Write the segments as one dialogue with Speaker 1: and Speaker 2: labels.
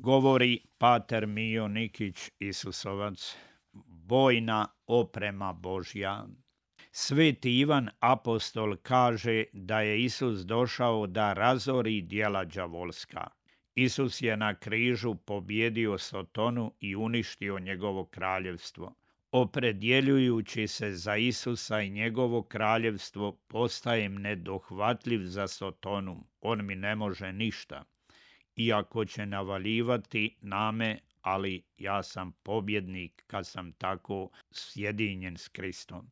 Speaker 1: Govori Pater Mio Nikić Isusovac, bojna oprema Božja. Sveti Ivan apostol kaže da je Isus došao da razori dijela đavolska. Isus je na križu pobjedio Sotonu i uništio njegovo kraljevstvo. Opredjeljujući se za Isusa i njegovo kraljevstvo, postajem nedohvatljiv za Sotonu. On mi ne može ništa iako će navaljivati name, ali ja sam pobjednik kad sam tako sjedinjen s Kristom.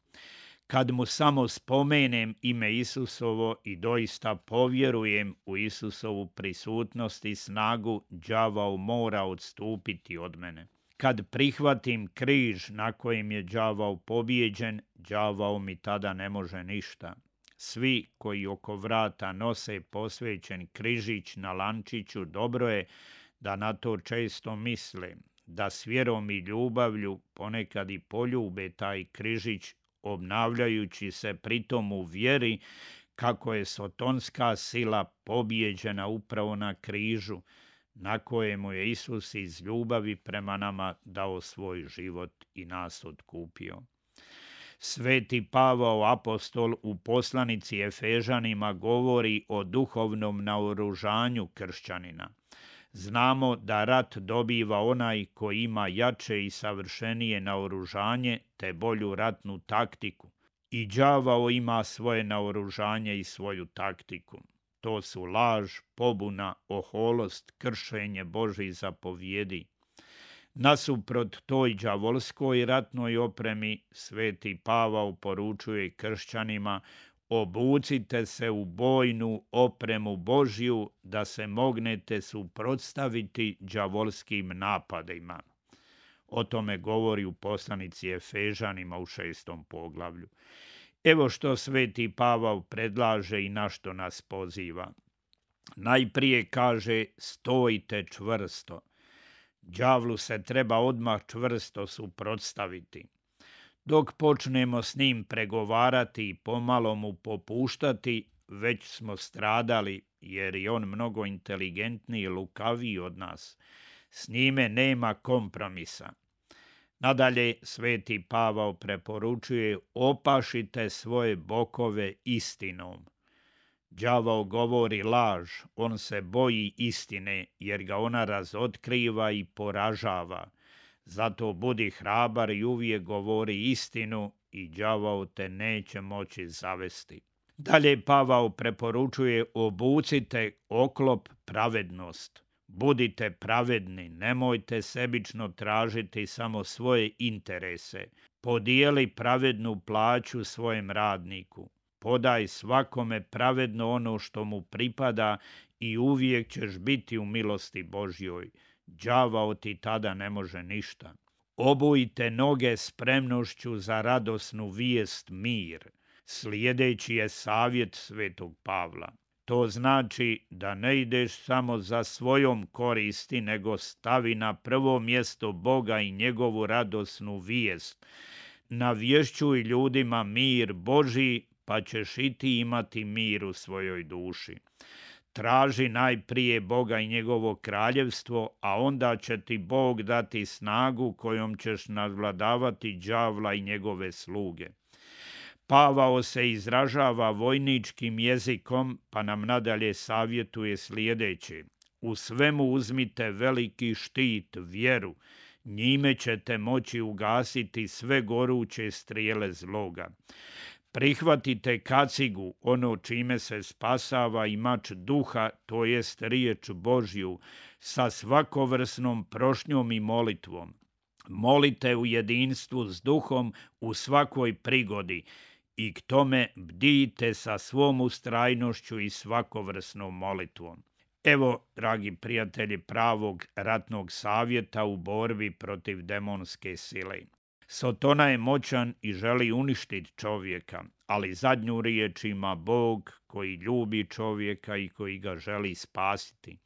Speaker 1: Kad mu samo spomenem ime Isusovo i doista povjerujem u Isusovu prisutnost i snagu, đavao mora odstupiti od mene. Kad prihvatim križ na kojem je đavao pobjeđen, đavao mi tada ne može ništa. Svi koji oko vrata nose posvećen križić na lančiću, dobro je da na to često misle, da s vjerom i ljubavlju ponekad i poljube taj križić, obnavljajući se pritom u vjeri kako je sotonska sila pobjeđena upravo na križu, na kojemu je Isus iz ljubavi prema nama dao svoj život i nas odkupio. Sveti Pavao apostol u poslanici Efežanima govori o duhovnom naoružanju kršćanina. Znamo da rat dobiva onaj koji ima jače i savršenije naoružanje te bolju ratnu taktiku. I đavao ima svoje naoružanje i svoju taktiku. To su laž, pobuna, oholost, kršenje Božih zapovjedi. Nasuprot toj đavolskoj ratnoj opremi, sveti Pavao poručuje kršćanima obucite se u bojnu opremu Božju da se mognete suprotstaviti đavolskim napadima. O tome govori u poslanici Efežanima u šestom poglavlju. Evo što sveti Pavao predlaže i na što nas poziva. Najprije kaže stojite čvrsto – Đavlu se treba odmah čvrsto suprotstaviti. Dok počnemo s njim pregovarati i pomalo mu popuštati, već smo stradali, jer je on mnogo inteligentniji i lukaviji od nas. S njime nema kompromisa. Nadalje, sveti Pavao preporučuje opašite svoje bokove istinom. Đavao govori laž, on se boji istine, jer ga ona razotkriva i poražava. Zato budi hrabar i uvijek govori istinu i đavao te neće moći zavesti. Dalje Pavao preporučuje obucite oklop pravednost. Budite pravedni, nemojte sebično tražiti samo svoje interese. Podijeli pravednu plaću svojem radniku podaj svakome pravedno ono što mu pripada i uvijek ćeš biti u milosti Božjoj. Đavao ti tada ne može ništa. Obujte noge spremnošću za radosnu vijest mir. Slijedeći je savjet svetog Pavla. To znači da ne ideš samo za svojom koristi, nego stavi na prvo mjesto Boga i njegovu radosnu vijest. Navješćuj ljudima mir Boži pa ćeš i ti imati mir u svojoj duši. Traži najprije Boga i njegovo kraljevstvo, a onda će ti Bog dati snagu kojom ćeš nadvladavati đavla i njegove sluge. Pavao se izražava vojničkim jezikom, pa nam nadalje savjetuje sljedeće. U svemu uzmite veliki štit, vjeru, njime ćete moći ugasiti sve goruće strijele zloga. Prihvatite kacigu, ono čime se spasava i mač duha, to jest riječ Božju, sa svakovrsnom prošnjom i molitvom. Molite u jedinstvu s duhom u svakoj prigodi i k tome bdijte sa svom ustrajnošću i svakovrsnom molitvom. Evo, dragi prijatelji, pravog ratnog savjeta u borbi protiv demonske sile. Sotona je moćan i želi uništiti čovjeka, ali zadnju riječ ima Bog koji ljubi čovjeka i koji ga želi spasiti.